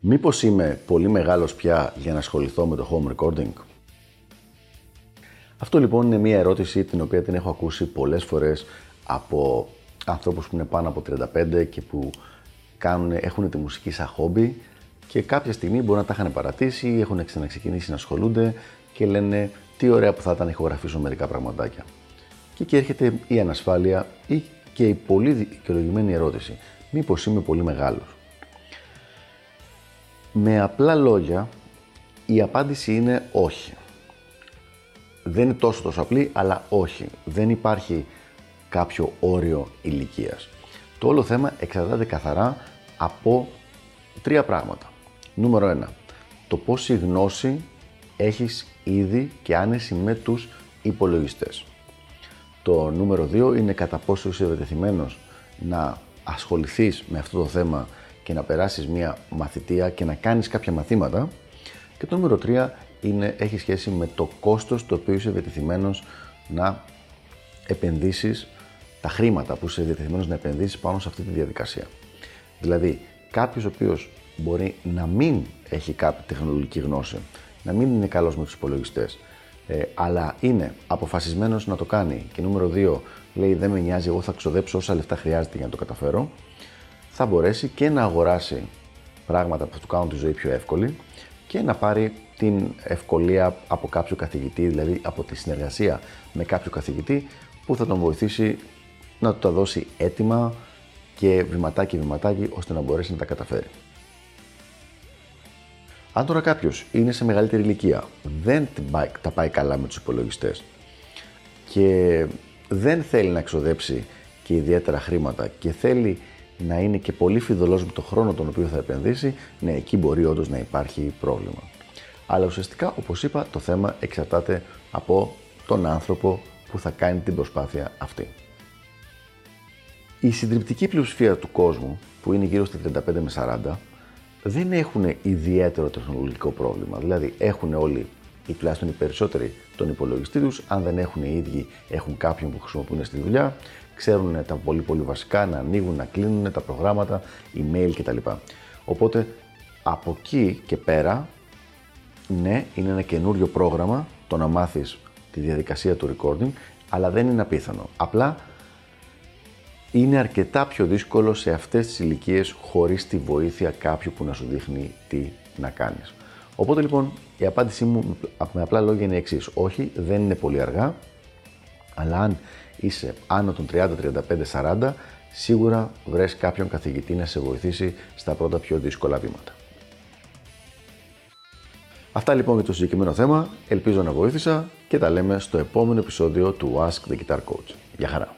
Μήπως είμαι πολύ μεγάλος πια για να ασχοληθώ με το home recording? Αυτό λοιπόν είναι μια ερώτηση την οποία την έχω ακούσει πολλές φορές από ανθρώπους που είναι πάνω από 35 και που κάνουν, έχουν τη μουσική σαν χόμπι και κάποια στιγμή μπορεί να τα είχαν παρατήσει ή έχουν ξαναξεκινήσει να ασχολούνται και λένε τι ωραία που θα ήταν να ηχογραφήσω μερικά πραγματάκια. Και εκεί έρχεται η ανασφάλεια ή και η πολύ δικαιολογημένη ερώτηση. Μήπως είμαι πολύ μεγάλος. Με απλά λόγια, η απάντηση είναι όχι. Δεν είναι τόσο τόσο απλή, αλλά όχι. Δεν υπάρχει κάποιο όριο ηλικίας. Το όλο θέμα εξαρτάται καθαρά από τρία πράγματα. Νούμερο ένα, το πόση γνώση έχεις ήδη και άνεση με τους υπολογιστές. Το νούμερο δύο είναι κατά πόσο είσαι ευαιτεθειμένος να ασχοληθείς με αυτό το θέμα και να περάσεις μια μαθητεία και να κάνεις κάποια μαθήματα. Και το νούμερο 3 είναι, έχει σχέση με το κόστος το οποίο είσαι διατεθειμένος να επενδύσεις τα χρήματα που είσαι διατεθειμένος να επενδύσεις πάνω σε αυτή τη διαδικασία. Δηλαδή, κάποιος ο οποίος μπορεί να μην έχει κάποια τεχνολογική γνώση, να μην είναι καλός με τους υπολογιστές, ε, αλλά είναι αποφασισμένος να το κάνει και νούμερο 2 λέει δεν με νοιάζει, εγώ θα ξοδέψω όσα λεφτά χρειάζεται για να το καταφέρω, θα μπορέσει και να αγοράσει πράγματα που θα του κάνουν τη ζωή πιο εύκολη και να πάρει την ευκολία από κάποιο καθηγητή, δηλαδή από τη συνεργασία με κάποιο καθηγητή που θα τον βοηθήσει να του τα δώσει έτοιμα και βηματάκι βηματάκι ώστε να μπορέσει να τα καταφέρει. Αν τώρα κάποιος είναι σε μεγαλύτερη ηλικία, δεν τα πάει καλά με τους υπολογιστές και δεν θέλει να εξοδέψει και ιδιαίτερα χρήματα και θέλει να είναι και πολύ φιδωλός με το χρόνο τον οποίο θα επενδύσει, ναι, εκεί μπορεί όντως να υπάρχει πρόβλημα. Αλλά ουσιαστικά, όπως είπα, το θέμα εξαρτάται από τον άνθρωπο που θα κάνει την προσπάθεια αυτή. Η συντριπτική πλειοψηφία του κόσμου, που είναι γύρω στα 35 με 40, δεν έχουν ιδιαίτερο τεχνολογικό πρόβλημα. Δηλαδή, έχουν όλοι ή τουλάχιστον οι περισσότεροι τον υπολογιστή τους. Αν δεν έχουν οι ίδιοι, έχουν κάποιον που χρησιμοποιούν στη δουλειά ξέρουν τα πολύ πολύ βασικά, να ανοίγουν, να κλείνουν τα προγράμματα, email κτλ. Οπότε από εκεί και πέρα, ναι, είναι ένα καινούριο πρόγραμμα το να μάθεις τη διαδικασία του recording, αλλά δεν είναι απίθανο. Απλά είναι αρκετά πιο δύσκολο σε αυτές τις ηλικίες χωρίς τη βοήθεια κάποιου που να σου δείχνει τι να κάνεις. Οπότε λοιπόν η απάντησή μου με απλά λόγια είναι η εξής. Όχι, δεν είναι πολύ αργά, αλλά αν είσαι άνω των 30, 35, 40, σίγουρα βρες κάποιον καθηγητή να σε βοηθήσει στα πρώτα πιο δύσκολα βήματα. Αυτά λοιπόν για το συγκεκριμένο θέμα. Ελπίζω να βοήθησα και τα λέμε στο επόμενο επεισόδιο του Ask the Guitar Coach. Γεια χαρά!